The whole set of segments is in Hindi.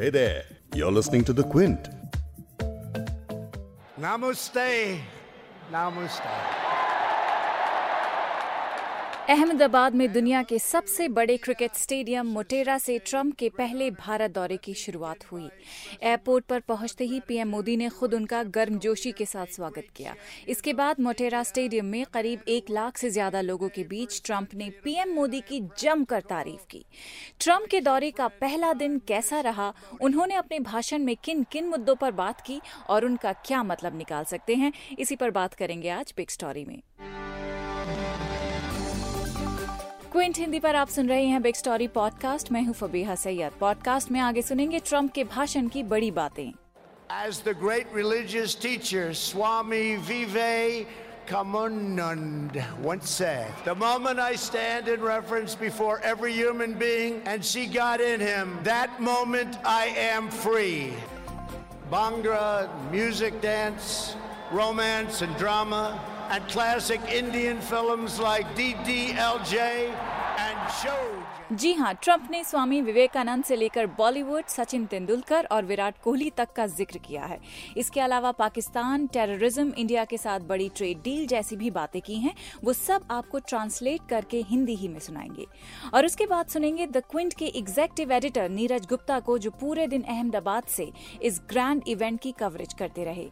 Hey there, you're listening to The Quint. Namaste. Namaste. Ahmedabad में दुनिया के सबसे बड़े क्रिकेट स्टेडियम मोटेरा से ट्रंप के पहले भारत दौरे की शुरुआत हुई। एयरपोर्ट पर पहुँचते ही पीएम मोदी ने खुद उनका गर्मजोशी के साथ स्वागत किया। इसके बाद मोटेरा स्टेडियम में करीब एक लाख से ज़्यादा लोगों के बीच ट्रंप ने पीएम मोदी की जमकर तारीफ़ की। ट्रंप के दौरे का पहला दिन कैसा रहा? उन्होंने अपने भाषण में किन किन मुद्दों पर बात की और उनका क्या मतलब निकाल सकते हैं? इसी पर बात करेंगे आज बिग स्टोरी में। क्विंट हिंदी पर आप सुन रहे हैं बिग स्टोरी पॉडकास्ट मैं हूँ फबीहा सैयद पॉडकास्ट में आगे सुनेंगे ट्रंप के भाषण की बड़ी बातें As the great religious teacher Swami Vivekanand once said, the moment I stand in reference before every human being and see God in him, that moment I am free. Bhangra, music, dance, romance, and drama and classic Indian films like DDLJ and Show. जी हाँ ट्रंप ने स्वामी विवेकानंद से लेकर बॉलीवुड सचिन तेंदुलकर और विराट कोहली तक का ज़िक्र किया है। इसके अलावा पाकिस्तान टेररिज्म इंडिया के साथ बड़ी ट्रेड डील जैसी भी बातें की हैं, वो सब आपको ट्रांसलेट करके हिंदी ही में सुनाएँगे। और उसके बाद सुनेंगे द क्विंट के एग्जेक्टिव एडिटर नीरज गुप्ता को, जो पूरे दिन अहमदाबाद से इस ग्रैंड इवेंट की कवरेज करते रहे।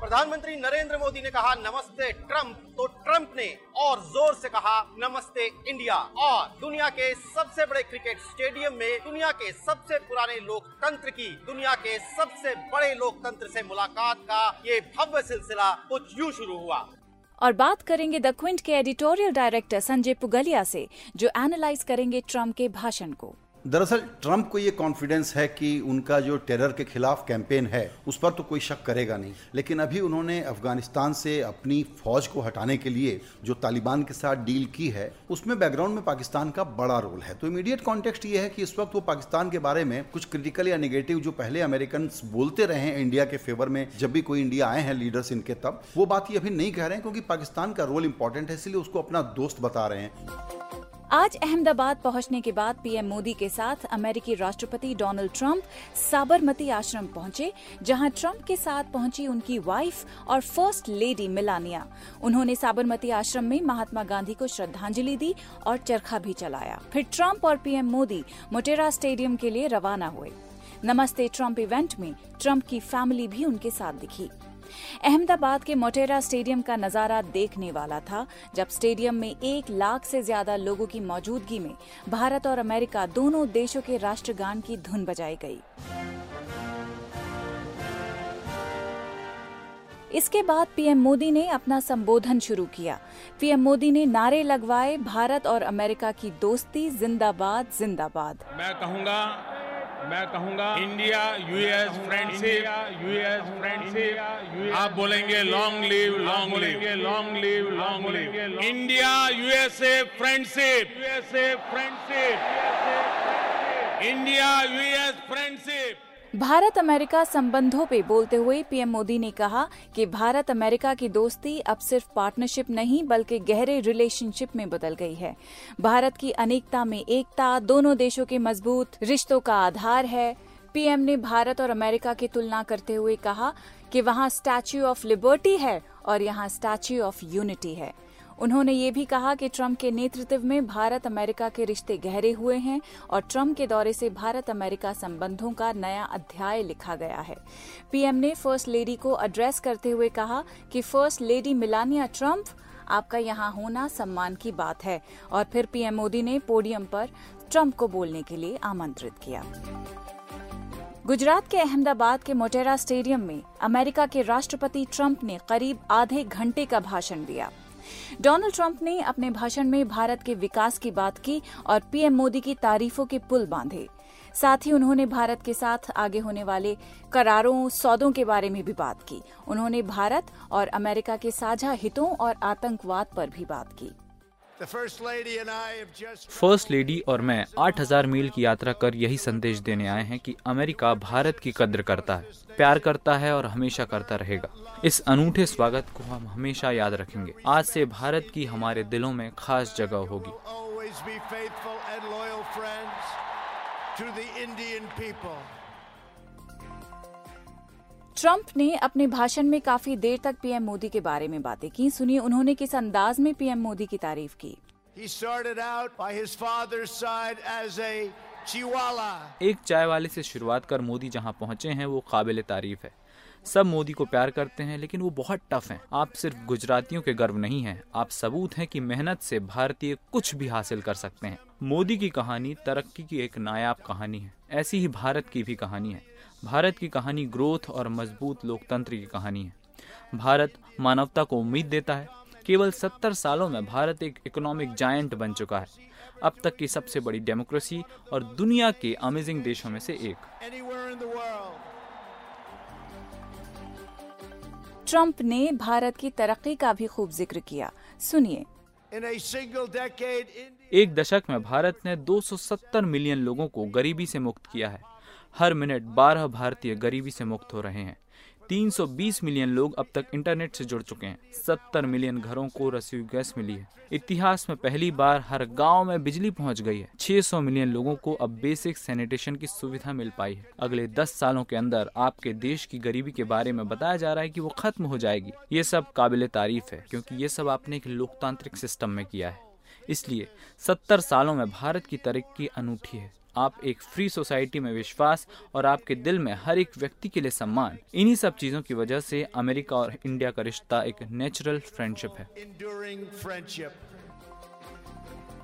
प्रधानमंत्री नरेंद्र मोदी ने कहा, नमस्ते ट्रंप। तो ट्रंप ने और ज़ोर से कहा, नमस्ते इंडिया। और दुनिया के सबसे बड़े क्रिकेट स्टेडियम में दुनिया के सबसे पुराने लोकतंत्र की, दुनिया के सबसे बड़े लोकतंत्र से मुलाकात का ये भव्य सिलसिला कुछ यूँ शुरू हुआ। और बात करेंगे द क्विंट के एडिटोरियल डायरेक्टर संजय पुगलिया से, जो एनालाइज करेंगे ट्रंप के भाषण को। दरअसल, ट्रंप को ये कॉन्फिडेंस है कि उनका जो टेरर के खिलाफ कैंपेन है, उस पर तो कोई शक करेगा नहीं। लेकिन अभी उन्होंने अफ़गानिस्तान से अपनी फौज को हटाने के लिए जो तालिबान के साथ डील की है, उसमें बैकग्राउंड में पाकिस्तान का बड़ा रोल है। तो इमीडिएट कॉन्टेक्स्ट ये है कि इस वक्त वो पाकिस्तान के बारे में कुछ क्रिटिकल या निगेटिव जो पहले अमेरिकन बोलते रहे हैं इंडिया के फेवर में, जब भी कोई इंडिया आए हैं लीडर्स इनके तब, वो बात ये अभी नहीं कह रहे हैं क्योंकि पाकिस्तान का रोल इंपॉर्टेंट है, इसलिए उसको अपना दोस्त बता रहे हैं। आज अहमदाबाद पहुँचने के बाद पीएम मोदी के साथ अमेरिकी राष्ट्रपति डोनाल्ड ट्रंप साबरमती आश्रम पहुँचे, जहाँ ट्रंप के साथ पहुँची उनकी वाइफ और फ़र्स्ट लेडी मिलानिया। उन्होंने साबरमती आश्रम में महात्मा गांधी को श्रद्धांजलि दी और चरखा भी चलाया। फिर ट्रंप और पीएम मोदी मोटेरा स्टेडियम के लिए रवाना हुए। नमस्ते ट्रंप इवेंट में ट्रंप की फैमिली भी उनके साथ दिखी। अहमदाबाद के मोटेरा स्टेडियम का नज़ारा देखने वाला था, जब स्टेडियम में एक लाख से ज़्यादा लोगों की मौजूदगी में भारत और अमेरिका दोनों देशों के राष्ट्रगान की धुन बजाई गई। इसके बाद पीएम मोदी ने अपना संबोधन शुरू किया। पीएम मोदी ने नारे लगवाए भारत और अमेरिका की दोस्ती, जिंदाबाद जिंदाबाद। मैं कहूँगा मैं कहूँगा India US friendship US friendship आप बोलेंगे long live long live long live long live India USA friendship USA friendship India US friendship Bharat America संबंधों पे बोलते हुए पीएम मोदी ने कहा कि भारत अमेरिका की दोस्ती अब सिर्फ़ पार्टनरशिप नहीं, बल्कि गहरे रिलेशनशिप में बदल गई है। भारत की अनेकता में एकता, दोनों देशों के मज़बूत रिश्तों का आधार है। पीएम ने भारत और अमेरिका की तुलना करते हुए कहा कि वहाँ स्टैच्यू ऑफ़ लिबर्टी है और यहाँ स्टैच्यू ऑफ़ यूनिटी है। उन्होंने ये भी कहा कि ट्रंप के नेतृत्व में भारत अमेरिका के रिश्ते गहरे हुए हैं और ट्रंप के दौरे से भारत अमेरिका संबंधों का नया अध्याय लिखा गया है। पीएम ने फ़र्स्ट लेडी को एड्रेस करते हुए कहा कि फ़र्स्ट लेडी मिलानिया ट्रंप, आपका यहाँ होना सम्मान की बात है। और फिर पीएम मोदी ने पोडियम पर ट्रंप को बोलने के लिए आमंत्रित किया। गुजरात के अहमदाबाद के मोटेरा स्टेडियम में अमेरिका के राष्ट्रपति ट्रंप ने करीब आधे घंटे का भाषण दिया। डोनाल्ड ट्रंप ने अपने भाषण में भारत के विकास की बात की और पीएम मोदी की तारीफों के पुल बांधे। साथ ही उन्होंने भारत के साथ आगे होने वाले करारों, सौदों के बारे में भी बात की। उन्होंने भारत और अमेरिका के साझा हितों और आतंकवाद पर भी बात की। फ़र्स्ट लेडी और मैं 8000 मील की यात्रा कर यही संदेश देने आए हैं कि अमेरिका भारत की कद्र करता है प्यार करता है और हमेशा करता रहेगा। इस अनूठे स्वागत को हम हमेशा याद रखेंगे। आज से भारत की हमारे दिलों में खास जगह होगी। ट्रंप ने अपने भाषण में काफ़ी देर तक पीएम मोदी के बारे में बातें की। सुनिए उन्होंने किस अंदाज में पीएम मोदी की तारीफ़ की। He started out by his father's side as a Chihuahua. एक चाय वाले से शुरुआत कर मोदी जहाँ पहुँचे हैं वो काबिल तारीफ़ है। सब मोदी को प्यार करते हैं लेकिन वो बहुत टफ हैं। आप सिर्फ़ गुजरातियों के गर्व नहीं हैं, आप सबूत हैं कि मेहनत से भारतीय कुछ भी हासिल कर सकते हैं। मोदी की कहानी तरक्की की एक नायाब कहानी है। ऐसी ही भारत की भी कहानी है। भारत की कहानी ग्रोथ और मज़बूत लोकतंत्र की कहानी है। भारत मानवता को उम्मीद देता है। केवल सत्तर सालों में भारत एक इकोनॉमिक जायंट बन चुका है। अब तक की सबसे बड़ी डेमोक्रेसी और दुनिया के अमेजिंग देशों में से एक। Anywhere in the world. Trump ने भारत की तरक्की का भी खूब ज़िक्र किया। सुनिए. एक दशक में भारत ने 270 मिलियन लोगों को गरीबी से मुक्त किया है। हर मिनट 12 भारतीय गरीबी से मुक्त हो रहे हैं। 320 मिलियन लोग अब तक इंटरनेट से जुड़ चुके हैं। 70 मिलियन घरों को रसोई गैस मिली है। इतिहास में पहली बार हर गाँव में बिजली पहुँच गई है। 600 मिलियन लोगों को अब बेसिक सैनिटेशन की सुविधा मिल पाई है। अगले 10 सालों के अंदर आपके देश की गरीबी के बारे में बताया जा रहा है कि वो खत्म हो जाएगी। ये सब काबिल तारीफ़ है, क्योंकि ये सब आपने एक लोकतांत्रिक सिस्टम में किया है। इसलिए 70 सालों में भारत की तरक्की अनूठी है। आप एक फ्री सोसाइटी में विश्वास और आपके दिल में हर एक व्यक्ति के लिए सम्मान। इन्हीं सब चीज़ों की वजह से अमेरिका और इंडिया का रिश्ता एक नेचुरल फ्रेंडशिप है।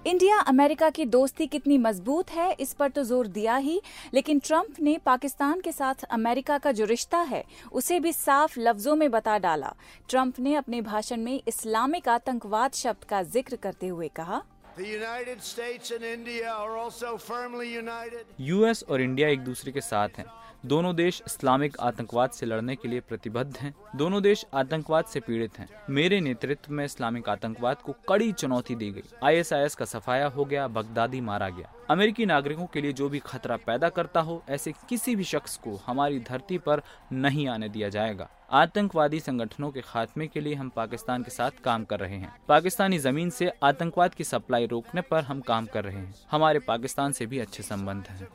इंडिया अमेरिका की दोस्ती कितनी मज़बूत है इस पर तो ज़ोर दिया ही लेकिन ट्रंप ने पाकिस्तान के साथ अमेरिका का जो रिश्ता है उसे भी साफ़ लफ्जों में बता डाला। ट्रंप ने अपने भाषण में इस्लामिक आतंकवाद शब्द का ज़िक्र करते हुए कहा The United States and India are also firmly united. US और इंडिया एक दूसरे के साथ हैं दोनों देश इस्लामिक आतंकवाद से लड़ने के लिए प्रतिबद्ध हैं। दोनों देश आतंकवाद से पीड़ित हैं। मेरे नेतृत्व में इस्लामिक आतंकवाद को कड़ी चुनौती दी गई। आईएसआईएस का सफाया हो गया, बगदादी मारा गया। अमेरिकी नागरिकों के लिए जो भी खतरा पैदा करता हो, ऐसे किसी भी शख्स को हमारी धरती पर नहीं आने दिया जाएगा। आतंकवादी संगठनों के खात्मे के लिए हम पाकिस्तान के साथ काम कर रहे हैं। पाकिस्तानी ज़मीन से आतंकवाद की सप्लाई रोकने पर हम काम कर रहे हैं। हमारे पाकिस्तान से भी अच्छे संबंध हैं।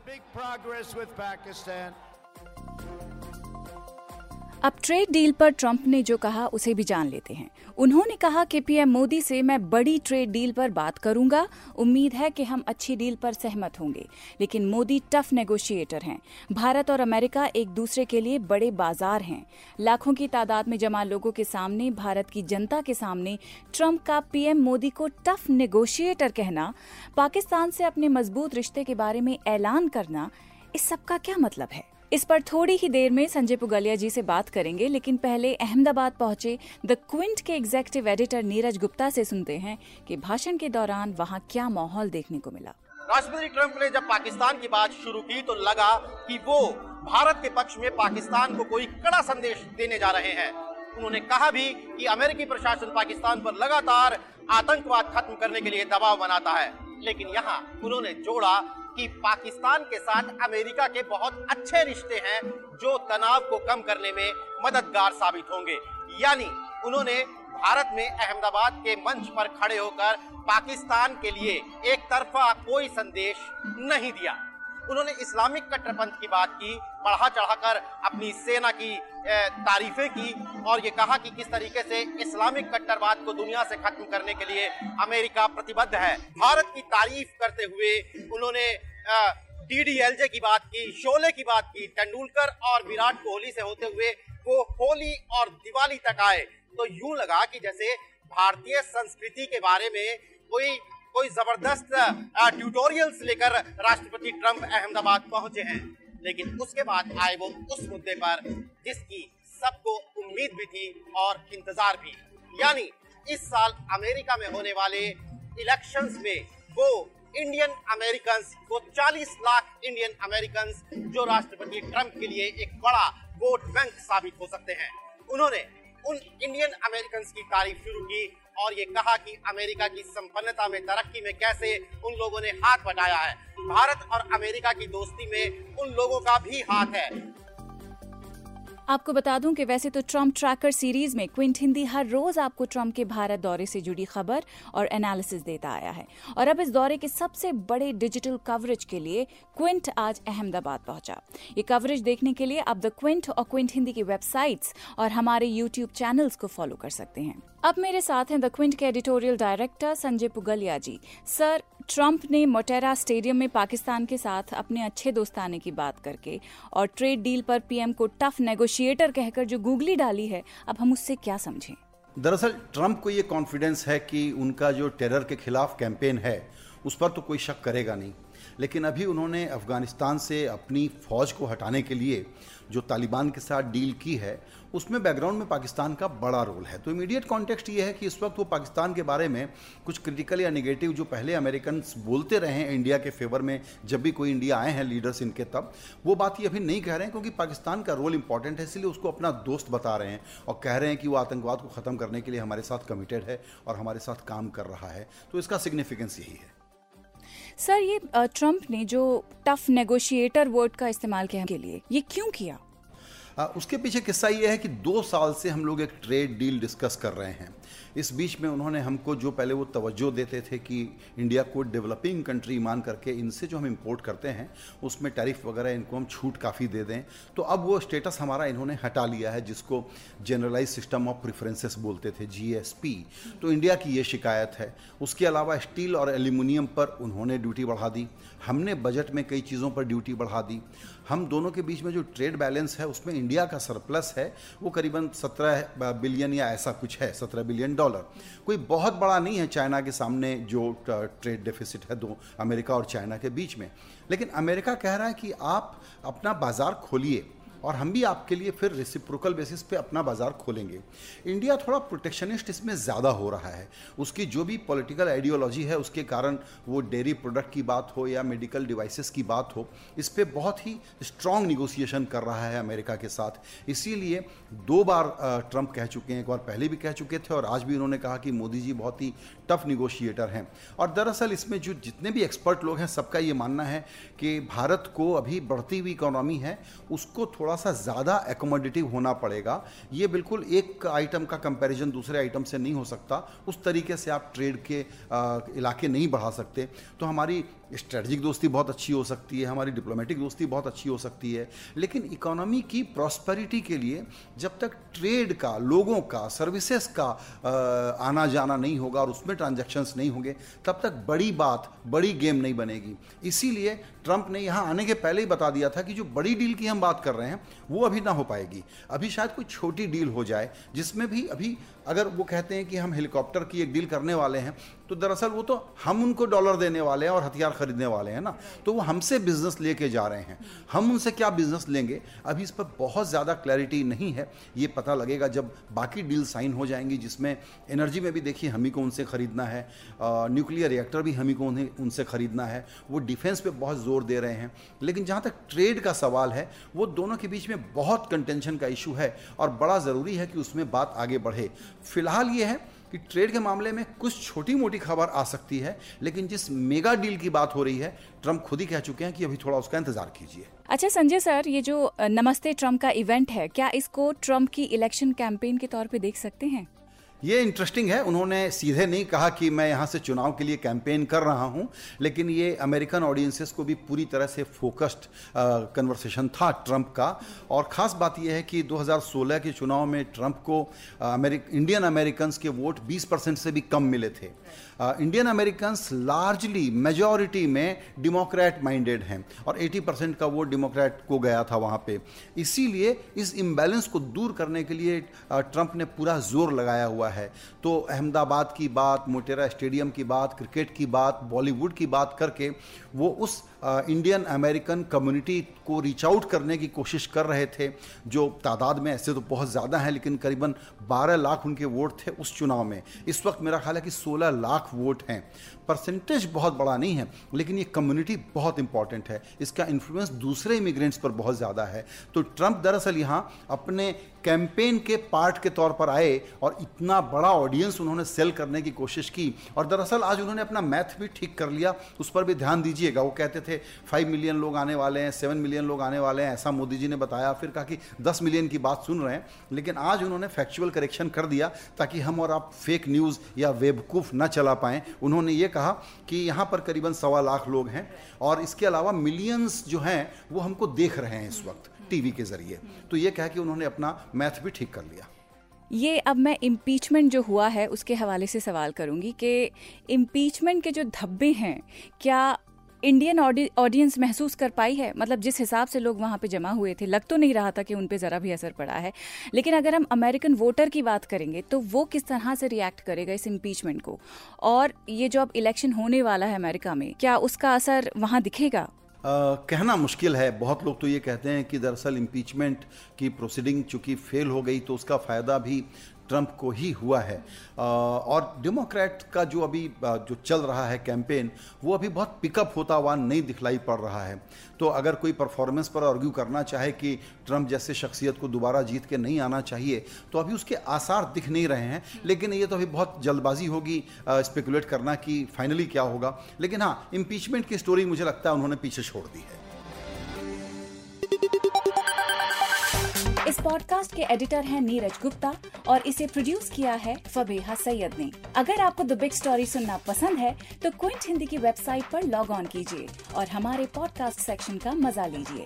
अब ट्रेड डील पर ट्रंप ने जो कहा, उसे भी जान लेते हैं। उन्होंने कहा कि पीएम मोदी से मैं बड़ी ट्रेड डील पर बात करूँगा। उम्मीद है कि हम अच्छी डील पर सहमत होंगे। लेकिन मोदी टफ नेगोशिएटर हैं। भारत और अमेरिका एक दूसरे के लिए बड़े बाज़ार हैं। लाखों की तादाद में जमा लोगों के सामने, भारत की जनता के सामने ट्रंप का पीएम मोदी को टफ नेगोशिएटर कहना, पाकिस्तान से अपने मज़बूत रिश्ते के बारे में ऐलान करना, इस सब का क्या मतलब है? इस पर थोड़ी ही देर में संजय पुगलिया जी से बात करेंगे, लेकिन पहले अहमदाबाद पहुँचे द क्विंट के एग्जीक्यूटिव एडिटर नीरज गुप्ता से सुनते हैं कि भाषण के दौरान वहाँ क्या माहौल देखने को मिला। राष्ट्रपति ट्रंप ने जब पाकिस्तान की बात शुरू की तो लगा कि वो भारत के पक्ष में पाकिस्तान को कोई कड़ा संदेश देने जा रहे हैं। उन्होंने कहा भी कि अमेरिकी प्रशासन पाकिस्तान पर लगातार आतंकवाद खत्म करने के लिए दबाव बनाता है, लेकिन यहाँ उन्होंने जोड़ा कि पाकिस्तान के साथ अमेरिका के बहुत अच्छे रिश्ते हैं जो तनाव को कम करने में मददगार साबित होंगे। यानी उन्होंने भारत में अहमदाबाद के मंच पर खड़े होकर पाकिस्तान के लिए एक तरफा कोई संदेश नहीं दिया। उन्होंने इस्लामिक कट्टरपंथ की बात की बढ़ा चढ़ाकर अपनी सेना की तारीफें की और ये कहा कि किस तरीके से इस्लामिक कट्टरवाद को दुनिया से खत्म करने के लिए अमेरिका प्रतिबद्ध है। भारत की तारीफ़ करते हुए उन्होंने डीडीएलजे की बात की, शोले की बात की, तेंदुलकर और विराट कोहली से होते हुए वो होली और दिवाली तक आए। तो यूँ लगा कि जैसे भारतीय संस्कृति के बारे में कोई कोई ज़बरदस्त ट्यूटोरियल्स लेकर राष्ट्रपति ट्रंप अहमदाबाद पहुँचे हैं। लेकिन उसके बाद आए वो उस मुद्दे पर, जिसकी सबको उम्मीद भी थी और इंतज़ार भी। यानी इस साल अमेरिका में होने वाले इलेक्शंस में वो इंडियन अमेरिकन वो 40 लाख इंडियन अमेरिकन जो राष्ट्रपति ट्रंप के लिए एक बड़ा वोट बैंक साबित हो सकते हैं। उन्होंने उन इंडियन अमेरिकन की तारीफ़ शुरू की और ये कहा कि अमेरिका की संपन्नता में, तरक्की में कैसे उन लोगों ने हाथ बटाया है। भारत और अमेरिका की दोस्ती में उन लोगों का भी हाथ है। आपको बता दूँ कि वैसे तो ट्रंप ट्रैकर सीरीज़ में क्विंट हिंदी हर रोज आपको ट्रंप के भारत दौरे से जुड़ी खबर और एनालिसिस देता आया है। और अब इस दौरे के सबसे बड़े डिजिटल कवरेज के लिए क्विंट आज अहमदाबाद पहुँचा। ये कवरेज देखने के लिए आप द क्विंट और क्विंट हिंदी की वेबसाइट्स और हमारे यूट्यूब चैनल्स को फॉलो कर सकते हैं। अब मेरे साथ हैं द क्विंट के editorial director Sanjay Puglia ji. Sir Trump ने मोटेरा स्टेडियम में पाकिस्तान के साथ अपने अच्छे दोस्ताने की बात करके और ट्रेड डील पर पीएम को टफ नेगोशिएटर कहकर जो गूगली डाली है, अब हम उससे क्या समझें? दरअसल, ट्रंप को ये कॉन्फिडेंस है कि उनका जो टेरर के खिलाफ कैंपेन है, उस पर तो कोई शक करेगा नहीं। लेकिन अभी उन्होंने अफ़गानिस्तान से अपनी फौज को हटाने के लिए जो तालिबान के साथ डील की है उसमें बैकग्राउंड में पाकिस्तान का बड़ा रोल है। तो इमीडिएट कॉन्टेक्स्ट ये है कि इस वक्त वो पाकिस्तान के बारे में कुछ क्रिटिकल या निगेटिव जो पहले अमेरिकन बोलते रहे हैं इंडिया के फेवर में, जब भी कोई इंडिया आए हैं लीडर्स इनके तब, वो बात ये अभी नहीं कह रहे हैं क्योंकि पाकिस्तान का रोल इंपॉर्टेंट है, इसलिए उसको अपना दोस्त बता रहे हैं और कह रहे हैं कि वो आतंकवाद को ख़त्म करने के लिए हमारे साथ कमिटेड है और हमारे साथ काम कर रहा है। तो इसका सिग्निफिकेंस यही है। सर, ये ट्रंप ने जो टफ नेगोशिएटर वर्ड का इस्तेमाल किया के लिए, ये क्यों किया? उसके पीछे किस्सा ये है कि दो साल से हम लोग एक ट्रेड डील डिस्कस कर रहे हैं। इस बीच में उन्होंने हमको जो पहले वो तवज्जो देते थे कि इंडिया को डेवलपिंग कंट्री मान करके इनसे जो हम इंपोर्ट करते हैं, उसमें टैरिफ वगैरह इनको हम छूट काफ़ी दे दें। तो अब वो स्टेटस हमारा इन्होंने हटा लिया है, जिसको जनरलाइज सिस्टम ऑफ़ प्रिफरेंसेस बोलते थे जीएसपी तो इंडिया की ये शिकायत है। उसके अलावा स्टील और एल्यूमिनियम पर उन्होंने ड्यूटी बढ़ा दी। हमने बजट में कई चीज़ों पर ड्यूटी बढ़ा दी। हम दोनों के बीच में जो ट्रेड बैलेंस है, उसमें इंडिया का सरप्लस है, वो करीबन सत्रह बिलियन या ऐसा कुछ है, सत्रह बिलियन डॉलर कोई बहुत बड़ा नहीं है चाइना के सामने जो ट्रेड डेफिसिट है दो अमेरिका और चाइना के बीच में. लेकिन अमेरिका कह रहा है कि आप अपना बाज़ार खोलिए. और हम भी आपके लिए फिर रेसिप्रोकल बेसिस पे अपना बाज़ार खोलेंगे। इंडिया थोड़ा प्रोटेक्शनिस्ट इसमें ज़्यादा हो रहा है। उसकी जो भी पॉलिटिकल आइडियोलॉजी है, उसके कारण वो डेयरी प्रोडक्ट की बात हो या मेडिकल डिवाइसेस की बात हो, इस पर बहुत ही स्ट्रॉन्ग निगोसिएशन कर रहा है अमेरिका के साथ। इसीलिए दो बार ट्रंप कह चुके हैं, एक बार पहले भी कह चुके थे और आज भी उन्होंने कहा कि मोदी जी बहुत ही टफ निगोशिएटर हैं। और दरअसल इसमें जो जितने भी एक्सपर्ट लोग हैं, सबका ये मानना है कि भारत को अभी बढ़ती हुई इकोनॉमी है, उसको थोड़ा थोड़ा सा ज़्यादा एकोमोडेटिव होना पड़ेगा। ये बिल्कुल एक आइटम का कंपैरिजन दूसरे आइटम से नहीं हो सकता। उस तरीके से आप ट्रेड के इलाके नहीं बढ़ा सकते। तो हमारी स्ट्रेटजिक दोस्ती बहुत अच्छी हो सकती है, हमारी डिप्लोमेटिक दोस्ती बहुत अच्छी हो सकती है। लेकिन इकोनॉमी की प्रॉस्पेरिटी के लिए जब तक ट्रेड का, लोगों का सर्विसेज़ का आना जाना नहीं होगा और उसमें ट्रांजैक्शंस नहीं होंगे, तब तक बड़ी बात, बड़ी गेम नहीं बनेगी। इसीलिए ट्रंप ने यहाँ आने के पहले ही बता दिया था कि जो बड़ी डील की हम बात कर रहे हैं वो अभी ना हो पाएगी। अभी शायद कोई छोटी डील हो जाए, जिसमें भी अभी अगर वो कहते हैं कि हम हेलीकॉप्टर की एक डील करने वाले हैं तो दरअसल वो तो हम उनको डॉलर देने वाले हैं और हथियार खरीदने वाले हैं ना। तो वो हमसे बिज़नेस लेके जा रहे हैं। हम उनसे क्या बिज़नेस लेंगे? अभी इस पर बहुत ज़्यादा क्लैरिटी नहीं है। ये पता लगेगा जब बाकी डील साइन हो जाएँगी जिसमें एनर्जी में भी देखिए हम को उनसे ख़रीदना है न्यूक्लियर रिएक्टर भी हम को उन्हें, उनसे ख़रीदना है। वो डिफेंस पे बहुत ज़ोर दे रहे हैं। लेकिन जहाँ तक ट्रेड का सवाल है, वो दोनों के बीच में बहुत कंटेंशन का इशू है और बड़ा ज़रूरी है कि उसमें बात आगे बढ़े। फ़िलहाल ये है कि ट्रेड के मामले में कुछ छोटी मोटी खबर आ सकती है, लेकिन जिस मेगा डील की बात हो रही है ट्रंप खुद ही कह चुके हैं कि अभी थोड़ा उसका इंतज़ार कीजिए। अच्छा संजय सर, ये जो, नमस्ते ट्रंप का इवेंट है, क्या इसको ट्रंप की इलेक्शन कैंपेन के तौर पर देख सकते हैं? ये इंटरेस्टिंग है। उन्होंने सीधे नहीं कहा कि मैं यहाँ से चुनाव के लिए कैंपेन कर रहा हूँ, लेकिन ये अमेरिकन ऑडियंसेस को भी पूरी तरह से फोकस्ड कन्वर्सेशन था ट्रंप का। और ख़ास बात यह है कि 2016 के चुनाव में ट्रंप को अमेरिक इंडियन अमेरिकन के वोट 20 परसेंट से भी कम मिले थे। इंडियन अमेरिकन लार्जली मेजॉरिटी में डेमोक्रेट माइंडेड हैं और 80 परसेंट का वोट डेमोक्रेट को गया था वहाँ पे। इसीलिए इस इम्बैलेंस को दूर करने के लिए ट्रंप ने पूरा ज़ोर लगाया हुआ है। तो अहमदाबाद की बात, मोटेरा स्टेडियम की बात, क्रिकेट की बात बॉलीवुड की बात करके वो उस इंडियन अमेरिकन कम्युनिटी को रीच आउट करने की कोशिश कर रहे थे, जो तादाद में ऐसे तो बहुत ज़्यादा हैं, लेकिन करीबन 12 लाख उनके वोट थे उस चुनाव में। इस वक्त मेरा ख्याल है कि 16 लाख वोट हैं। परसेंटेज बहुत बड़ा नहीं है, लेकिन ये कम्युनिटी बहुत इंपॉर्टेंट है। इसका इन्फ्लुएंस दूसरे इमिग्रेंट्स पर बहुत ज़्यादा है। तो ट्रंप दरअसल यहाँ अपने कैंपेन के पार्ट के तौर पर आए और इतना बड़ा ऑडियंस उन्होंने सेल करने की कोशिश की। और दरअसल आज उन्होंने अपना मैथ भी ठीक कर लिया, उस पर भी ध्यान दीजिएगा। वो कहते थे, फाइव मिलियन लोग आने वाले हैं, सेवन मिलियन लोग आने वाले हैं। ऐसा मोदी जी ने बताया। फिर कहा कि दस मिलियन की बात सुन रहे हैं, लेकिन आज उन्होंने फैक्चुअल करेक्शन कर दिया ताकि हम और आप फेक न्यूज़ या वेबकूफ़ न चला पाएँ। उन्होंने ये कहा कि यहाँ पर करीबन सवा लाख लोग हैं और इसके अलावा मिलियंस जो हैं, वो हमको देख रहे हैं इस वक्त टीवी के ज़रिए। तो ये कह के उन्होंने अपना मैथ भी ठीक कर लिया। ये अब मैं इम्पीचमेंट जो हुआ है, उसके हवाले से सवाल करूँगी कि इम्पीचमेंट के जो धब्बे हैं, क्या इंडियन ऑडियंस महसूस कर पाई है। मतलब जिस हिसाब से लोग वहाँ पे जमा हुए थे लग तो नहीं रहा था कि उन पे ज़रा भी असर पड़ा है। लेकिन अगर हम अमेरिकन वोटर की बात करेंगे तो वो किस तरह से रिएक्ट करेगा इस इम्पीचमेंट को? और ये जो अब इलेक्शन होने वाला है अमेरिका में क्या उसका असर वहाँ दिखेगा? आ, कहना मुश्किल है। बहुत लोग तो ये कहते हैं कि दरअसल इम्पीचमेंट की प्रोसीडिंग चूँकि फेल हो गई तो उसका फ़ायदा भी ट्रंप को ही हुआ है। और डेमोक्रेट का जो अभी जो चल रहा है कैंपेन, वो अभी बहुत पिकअप होता हुआ नहीं दिखलाई पड़ रहा है। तो अगर कोई परफॉर्मेंस पर आर्ग्यू करना चाहे कि ट्रंप जैसे शख्सियत को दोबारा जीत के नहीं आना चाहिए तो अभी उसके आसार दिख नहीं रहे हैं। लेकिन ये तो अभी बहुत जल्दबाजी होगी स्पेकुलेट करना कि फाइनली क्या होगा। लेकिन हाँ इम्पीचमेंट की स्टोरी मुझे लगता है उन्होंने पीछे छोड़ दी है। पॉडकास्ट के एडिटर हैं नीरज गुप्ता और इसे प्रोड्यूस किया है फबेहा सैयद ने। अगर आपको द बिग स्टोरी सुनना पसंद है तो क्विंट हिंदी की वेबसाइट पर लॉग ऑन कीजिए और हमारे पॉडकास्ट सेक्शन का मज़ा लीजिए।